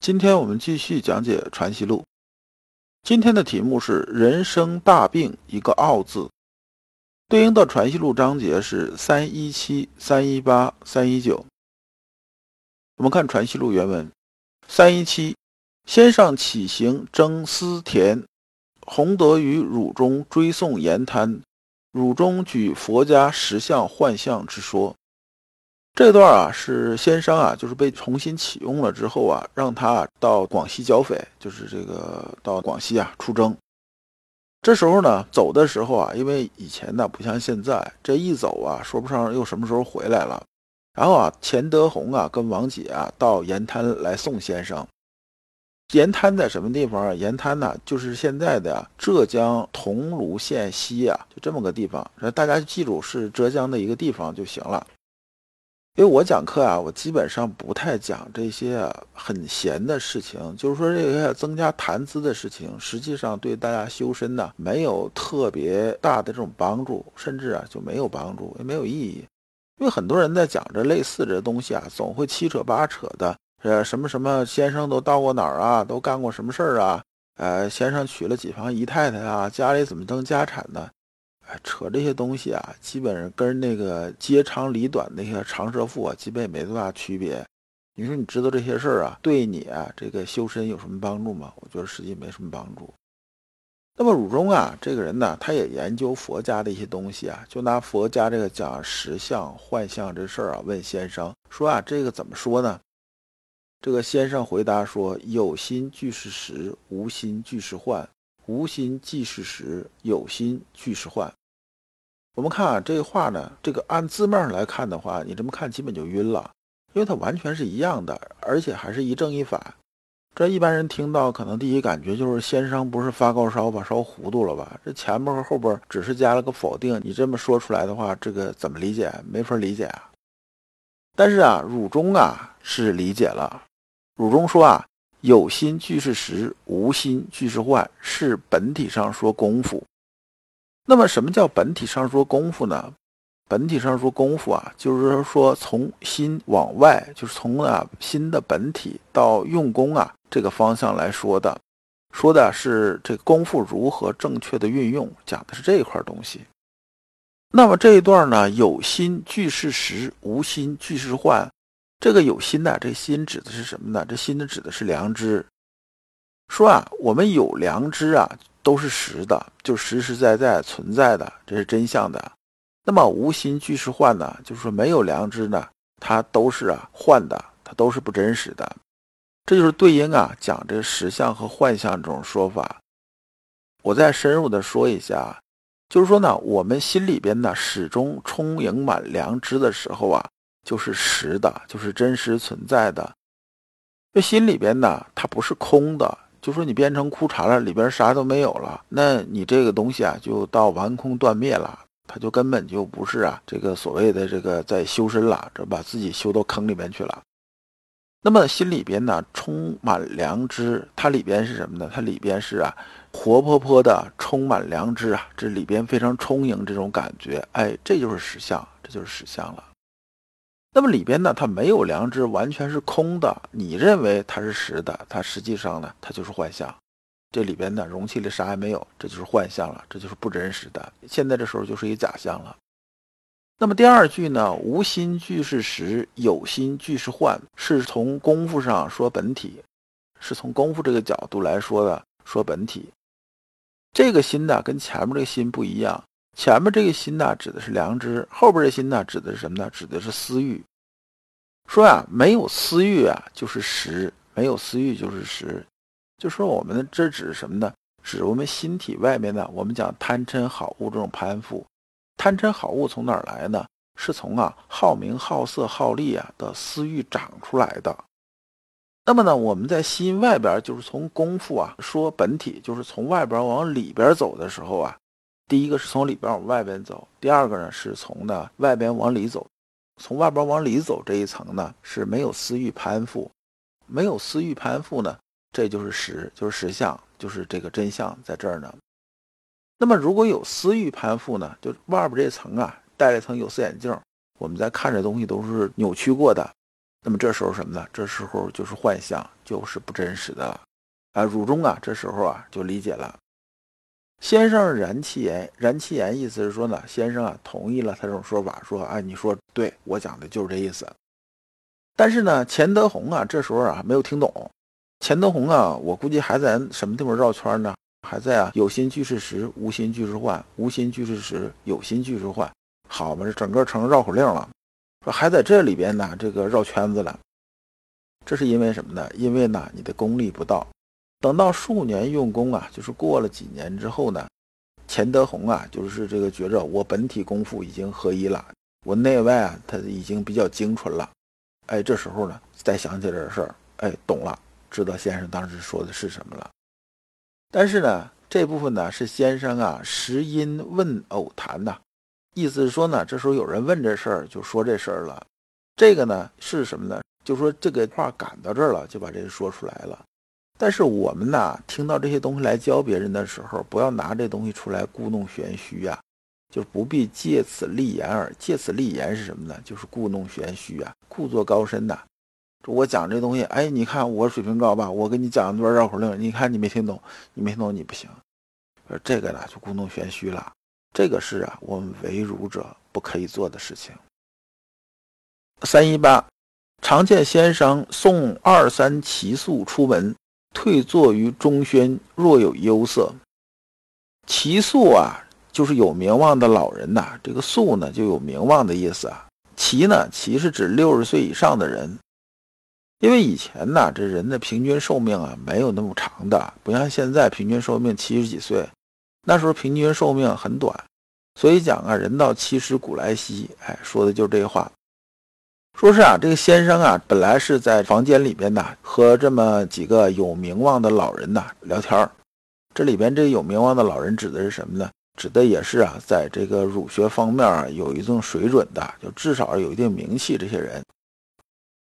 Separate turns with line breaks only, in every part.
今天我们继续讲解《传习录》，今天的题目是“人生大病一个傲字”，对应的《传习录》章节是三一七、三一八、三一九。我们看《传习录》原文：三一七，先上起行征思田，弘德于汝中追诵言谈，汝中举佛家实相幻象之说。这段啊是先生啊，就是被重新启用了之后啊，让他到广西剿匪，就是这个到广西啊出征。这时候呢，走的时候啊，因为以前呢不像现在，这一走啊，说不上又什么时候回来了。然后啊，钱德洪啊跟王姐啊到盐滩来送先生。盐滩在什么地方啊？盐滩呢，就是现在的浙江桐庐县西啊，就这么个地方。大家记住是浙江的一个地方就行了。因为我讲课啊，我基本上不太讲这些很闲的事情，就是说这个增加谈资的事情，实际上对大家修身呢没有特别大的这种帮助，甚至啊就没有帮助，也没有意义。因为很多人在讲这类似的东西啊，总会七扯八扯的，呃，什么什么先生都到过哪儿啊，都干过什么事儿啊，呃，先生娶了几房姨太太啊，家里怎么争家产呢？扯这些东西啊，基本上跟那个接长里短那些长舌妇啊，基本也没多大区别。你说你知道这些事儿啊，对你啊这个修身有什么帮助吗？我觉得实际没什么帮助。那么汝中啊这个人呢，他也研究佛家的一些东西啊，就拿佛家这个讲实相幻象这事儿啊，问先生说啊，这个怎么说呢？这个先生回答说：有心即是实，无心即是幻；无心即是实，有心即是幻。我们看啊，这个话呢，这个按字面上来看的话，你这么看基本就晕了，因为它完全是一样的，而且还是一正一反。这一般人听到可能第一感觉就是先生不是发高烧吧烧糊涂了吧？这前面和后边只是加了个否定，你这么说出来的话，这个怎么理解？没法理解啊。但是啊，汝中啊是理解了。汝中说啊，有心俱是实，无心俱是幻，是本体上说功夫。那么，什么叫本体上说功夫呢？本体上说功夫啊，就是说从心往外，就是从啊心的本体到用功啊这个方向来说的，说的是这个功夫如何正确的运用，讲的是这一块东西。那么这一段呢，有心俱是实，无心俱是幻。这个有心呢，这心指的是什么呢？这心呢指的是良知。说啊，我们有良知啊。都是实的，就实实在在存在的，这是真相的。那么无心俱是幻呢？就是说没有良知呢，它都是啊幻的，它都是不真实的。这就是对应啊讲这个实相和幻象这种说法。我再深入的说一下，就是说呢，我们心里边呢始终充盈满良知的时候啊，就是实的，就是真实存在的。这心里边呢，它不是空的。就说你变成枯柴了，里边啥都没有了，那你这个东西啊，就到完空断灭了，它就根本就不是啊，这个所谓的这个在修身了，这把自己修到坑里面去了。那么心里边呢，充满良知，它里边是什么呢？它里边是啊，活泼泼的，充满良知啊，这里边非常充盈这种感觉，哎，这就是实相，这就是实相了。那么里边呢，它没有良知，完全是空的。你认为它是实的，它实际上呢，它就是幻象。这里边呢，容器里啥也没有，这就是幻象了，这就是不真实的。现在这时候就是一假象了。那么第二句呢，无心俱是实，有心俱是幻，是从功夫上说本体，是从功夫这个角度来说的，说本体。这个心呢，跟前面这个心不一样。前面这个心呢，指的是良知；后边这心呢，指的是什么呢？指的是私欲。说呀，没有私欲啊，就是实；没有私欲就是实。就说我们这指什么呢？指我们心体外面呢，我们讲贪嗔好恶这种攀附。贪嗔好恶从哪儿来呢？是从啊好名好色好利啊的私欲长出来的。那么呢，我们在心外边，就是从功夫啊说本体，就是从外边往里边走的时候啊，第一个是从里边往外边走，第二个呢是从呢外边往里走。从外边往里走这一层呢是没有私欲攀附，没有私欲攀附呢，这就是实，就是实相，就是这个真相在这儿呢。那么如果有私欲攀附呢，就外边这层啊戴了一层有色眼镜，我们在看这东西都是扭曲过的。那么这时候什么呢？这时候就是幻象，就是不真实的了。啊，汝中啊，这时候啊就理解了。先生然其言，然其言意思是说呢，先生啊同意了他这种说法，说啊你说对我讲的就是这意思。但是呢，钱德洪啊这时候啊没有听懂。钱德洪啊，我估计还在什么地方绕圈呢？还在啊有心俱是实，无心俱是幻，无心俱是实，有心俱是幻。好嘛，这整个成绕口令了。说还在这里边呢，这个绕圈子了，这是因为什么呢？因为呢，你的功力不到。等到数年用功啊，就是过了几年之后呢，钱德洪啊，就是这个觉着我本体功夫已经合一了，我内外啊，他已经比较精纯了。哎，这时候呢，再想起这事儿，哎，懂了，知道先生当时说的是什么了。但是呢，这部分呢是先生啊时因问偶谈呐。意思是说呢，这时候有人问这事儿，就说这事儿了。这个呢是什么呢？就说这个话赶到这儿了，就把这个说出来了。但是我们呢，听到这些东西来教别人的时候，不要拿这东西出来故弄玄虚啊，就不必借此立言耳。借此立言是什么呢？就是故弄玄虚啊，故作高深呐。我讲这东西，哎，你看我水平高吧？我给你讲一段绕口令，你看你没听懂，你没听懂你不行。而这个呢就故弄玄虚了。这个是啊，我们为儒者不可以做的事情。三一八，常见先生送二三奇宿出门，退坐于中轩，若有忧色。奇宿啊，就是有名望的老人呐。这个宿呢，就有名望的意思啊。其呢，其是指六十岁以上的人，因为以前呢，这人的平均寿命啊，没有那么长的，不像现在平均寿命七十几岁。那时候平均寿命很短，所以讲啊，人到七十古来稀，哎，说的就是这话。说是啊，这个先生啊，本来是在房间里边呢，和这么几个有名望的老人呐聊天儿。这里边这有名望的老人指的是什么呢？指的也是啊，在这个儒学方面啊有一定水准的，就至少有一定名气这些人。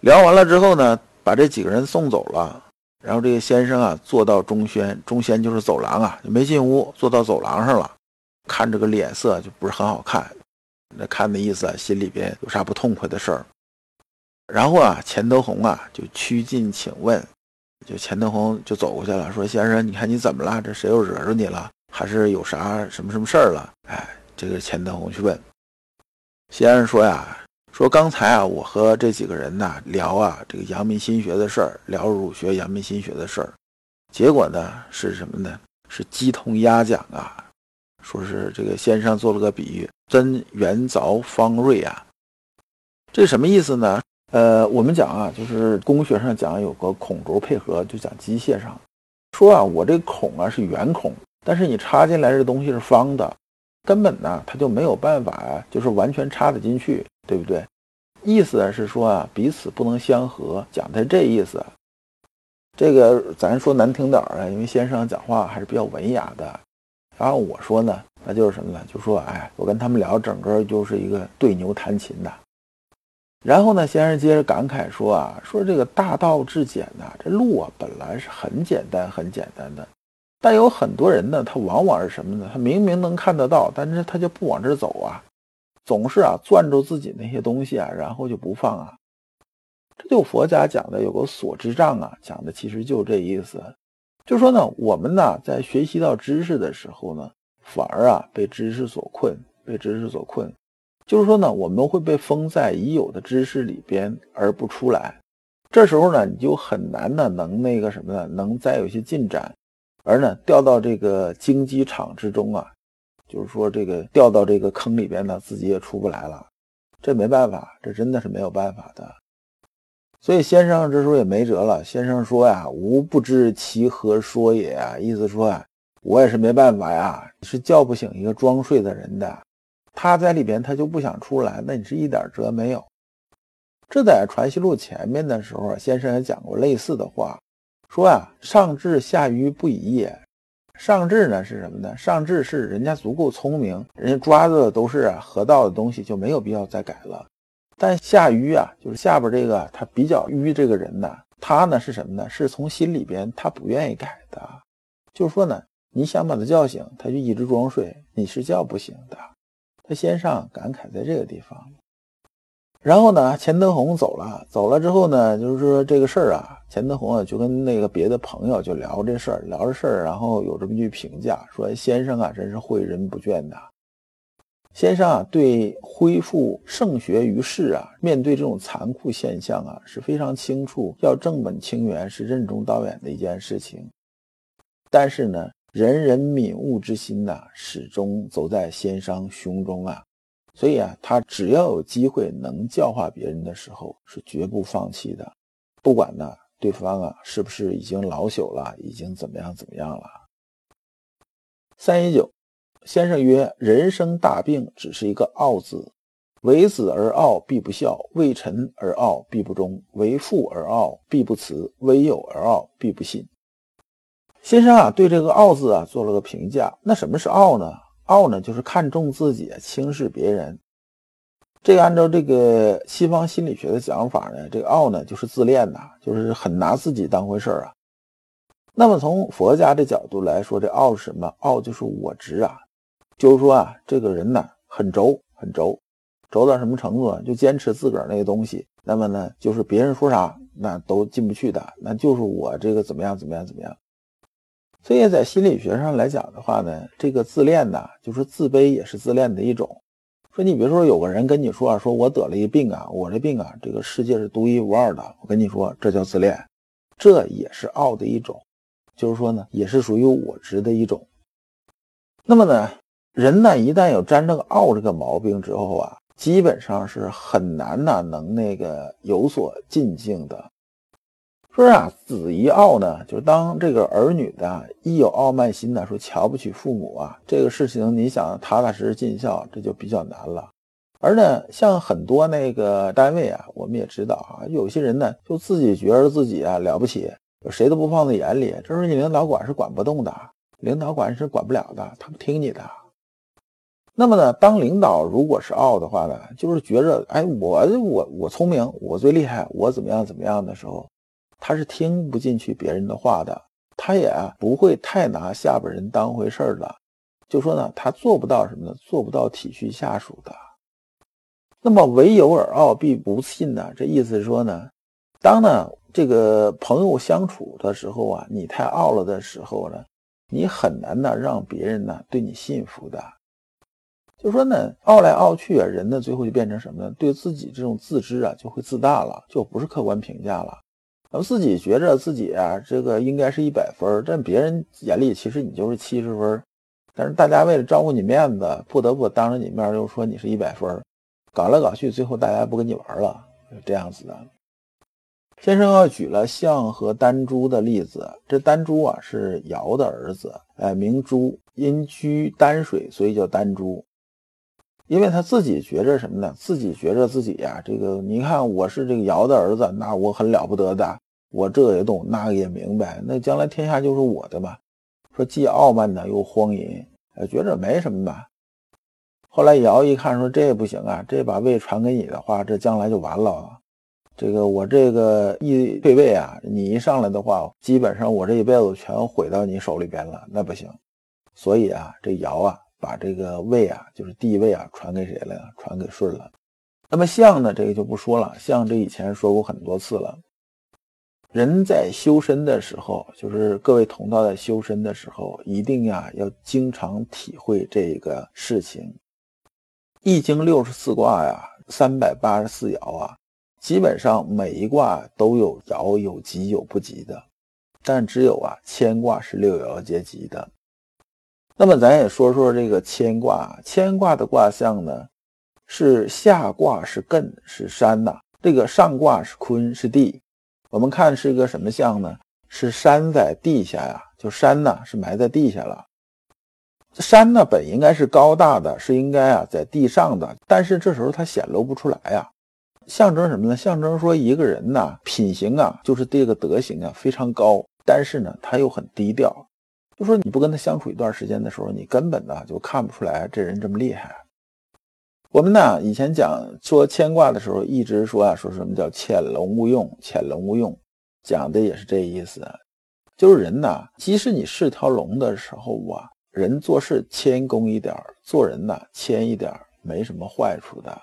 聊完了之后呢，把这几个人送走了。然后这个先生啊，坐到中轩，中轩就是走廊啊，就没进屋，坐到走廊上了，看这个脸色就不是很好看，那看的意思啊，心里边有啥不痛快的事儿。然后啊，钱德洪啊就趋近请问，就钱德洪就走过去了，说：“先生，你看你怎么了？这谁又惹着你了？还是有啥什么什么事儿了？”哎，这个钱德洪去问，先生说呀。说刚才啊，我和这几个人呐聊啊，这个阳明心学的事儿，聊儒学、阳明心学的事儿，结果呢是什么呢？是鸡同鸭讲啊。说是这个先生做了个比喻，真圆凿方锐啊。这什么意思呢？呃，我们讲啊，就是工学上讲有个孔轴配合，就讲机械上说啊，我这孔啊是圆孔，但是你插进来这东西是方的。根本呢，它就没有办法，就是完全插得进去，对不对？意思是说啊，彼此不能相合，讲的这意思。这个咱说难听点儿啊，因为先生讲话还是比较文雅的。然后我说呢，那就是什么呢？就说哎，我跟他们聊，整个就是一个对牛弹琴的。然后呢，先生接着感慨说啊，说这个大道至简呐，这路啊本来是很简单、很简单的。但有很多人呢，他往往是什么呢？他明明能看得到，但是他就不往这走啊，总是啊攥住自己那些东西啊，然后就不放啊。这就佛家讲的有个所知障啊，讲的其实就这意思，就说呢，我们呢在学习到知识的时候呢，反而啊被知识所困，被知识所困，就是说呢，我们会被封在已有的知识里边而不出来。这时候呢，你就很难呢能那个什么呢，能再有一些进展。而呢，掉到这个竞技场之中啊，就是说这个掉到这个坑里边呢，自己也出不来了。这没办法，这真的是没有办法的。所以先生这时候也没辙了。先生说呀：“吾不知其何说也啊。”意思说啊，我也是没办法呀，是叫不醒一个装睡的人的。他在里边，他就不想出来，那你是一点辙没有。这在《传习录》前面的时候，先生也讲过类似的话，说啊，上智下愚不已也。上智呢是什么呢？上智是人家足够聪明，人家抓的都是河道的东西，就没有必要再改了。但下愚啊，就是下边这个他比较愚这个人呢，他呢是什么呢？是从心里边他不愿意改的。就是说呢，你想把他叫醒，他就一直装睡，你是叫不醒的。他先上感慨在这个地方。然后呢，钱德洪走了，走了之后呢，就是说这个事儿啊，钱德洪啊就跟那个别的朋友就聊这事儿，聊这事儿，然后有这么一句评价，说先生啊，真是诲人不倦的。先生啊，对恢复圣学于世啊，面对这种残酷现象啊，是非常清楚，要正本清源是任重道远的一件事情。但是呢，人人敏悟之心呐，始终走在先生胸中啊。所以啊，他只要有机会能教化别人的时候，是绝不放弃的。不管呢，对方啊是不是已经老朽了，已经怎么样怎么样了。三一九先生曰：“人生大病，只是一个傲字。为子而傲，必不孝；为臣而傲，必不忠；为父而傲，必不慈；为友而傲，必不信。”先生啊，对这个“傲”字啊做了个评价。那什么是傲呢？傲呢，就是看重自己，轻视别人。这个按照这个西方心理学的讲法呢，这个傲呢就是自恋呐，就是很拿自己当回事儿啊。那么从佛家的角度来说，这傲是什么？傲就是我执啊，就是说啊，这个人呢很轴，很轴，轴到什么程度啊？就坚持自个儿那个东西。那么呢，就是别人说啥，那都进不去的，那就是我这个怎么样，怎么样，怎么样。所以在心理学上来讲的话呢，这个自恋呢，就是自卑也是自恋的一种。说你比如说有个人跟你说啊，说我得了一病啊，我这病啊，这个世界是独一无二的。我跟你说，这叫自恋，这也是傲的一种，就是说呢，也是属于我执的一种。那么呢，人呢一旦有沾这个傲这个毛病之后啊，基本上是很难呢能那个有所进境的。说啊，子一傲呢，就是当这个儿女的一有傲慢心呢，说瞧不起父母啊，这个事情你想踏踏实实尽孝，这就比较难了。而呢，像很多那个单位啊，我们也知道啊，有些人呢就自己觉得自己啊了不起，谁都不放在眼里。这时候你领导管是管不动的，领导管是管不了的，他不听你的。那么呢，当领导如果是傲的话呢，就是觉着哎，我我我聪明，我最厉害，我怎么样怎么样的时候。他是听不进去别人的话的，他也不会太拿下边人当回事儿的。就说呢，他做不到什么呢？做不到体恤下属的。那么唯有而傲，必不信呢？这意思是说呢，当呢这个朋友相处的时候啊，你太傲了的时候呢，你很难呢让别人呢对你信服的。就说呢，傲来傲去啊，人呢最后就变成什么呢？对自己这种自知啊，就会自大了，就不是客观评价了。咱们自己觉着自己啊，这个应该是一百分，但别人眼里其实你就是七十分。但是大家为了照顾你面子，不得不当着你面又说你是一百分，搞来搞去，最后大家不跟你玩了，就这样子的。先生要举了象和丹珠的例子，这丹珠啊是尧的儿子，哎，名珠，因居丹水，所以叫丹珠。因为他自己觉着什么呢？自己觉着自己呀，这个你看我是这个尧的儿子，那我很了不得的，我这也懂，那个也明白，那将来天下就是我的嘛。说既傲慢呢，又荒淫，觉着没什么吧。后来尧一看说这也不行啊，这把位传给你的话，这将来就完了。这个我这个一退位啊，你一上来的话，基本上我这一辈子全毁到你手里边了，那不行。所以啊，这尧啊。把这个位啊，就是地位啊，传给谁了？传给舜了。那么相呢？这个就不说了。相这以前说过很多次了。人在修身的时候，就是各位同道在修身的时候，一定呀要经常体会这个事情。易经六十四卦呀，三百八十四爻啊，基本上每一卦都有爻有吉有不吉的，但只有啊乾卦是六爻皆吉的。那么咱也说说这个乾卦，乾卦的卦象呢，是下卦是艮是山呐，这个上卦是坤是地。我们看是一个什么象呢？是山在地下呀，就山呢是埋在地下了。山呢本应该是高大的，是应该啊在地上的，但是这时候它显露不出来呀。象征什么呢？象征说一个人呐，品行啊，就是这个德行啊非常高，但是呢，他又很低调。就说你不跟他相处一段时间的时候，你根本呢就看不出来这人这么厉害。我们呢以前讲说牵挂的时候，一直说啊，说什么叫潜龙勿用，潜龙勿用，讲的也是这意思。就是人呐，即使你是条龙的时候啊，人做事谦恭一点做人呢谦一点没什么坏处的。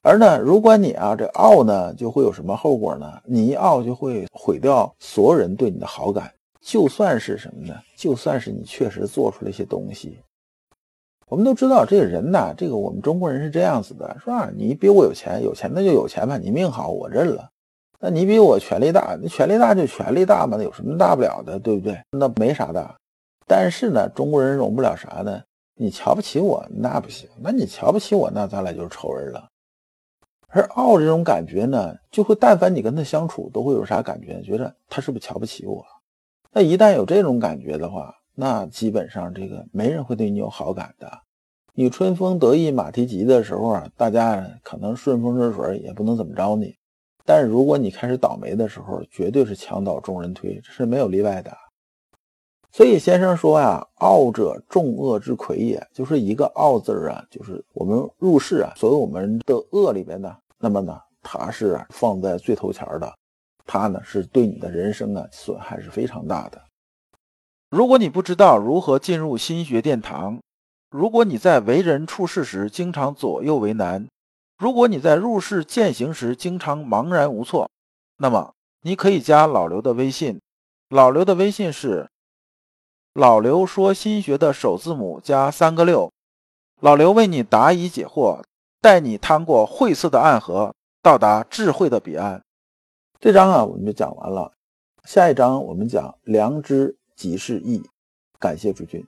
而呢，如果你啊这傲呢，就会有什么后果呢？你一傲就会毁掉所有人对你的好感。就算是什么呢？就算是你确实做出了一些东西，我们都知道这个人呐，这个我们中国人是这样子的，是吧？你比我有钱，有钱那就有钱吧，你命好我认了。那你比我权力大，那权力大就权力大嘛，那有什么大不了的，对不对？那没啥的。但是呢，中国人容不了啥呢？你瞧不起我，那不行。那你瞧不起我，那咱俩就是仇人了。而傲这种感觉呢，就会但凡你跟他相处，都会有啥感觉？觉得他是不是瞧不起我？那一旦有这种感觉的话，那基本上这个没人会对你有好感的。你春风得意马蹄疾的时候啊，大家可能顺风顺水，也不能怎么着你。但如果你开始倒霉的时候，绝对是墙倒众人推，这是没有例外的。所以先生说啊：“傲者众恶之魁也。”就是一个“傲”字啊，就是我们入世啊，所有我们的恶里边呢，那么呢，它是放在最头前的，它呢是对你的人生啊损害是非常大的。如果你不知道如何进入心学殿堂，如果你在为人处事时经常左右为难。如果你在入世践行时经常茫然无措，那么你可以加老刘的微信。老刘的微信是“老刘说心学”的首字母加三个六。老刘为你答疑解惑，带你趟过晦涩的暗河，到达智慧的彼岸。这章啊，我们就讲完了。下一章我们讲良知即是义。感谢诸君。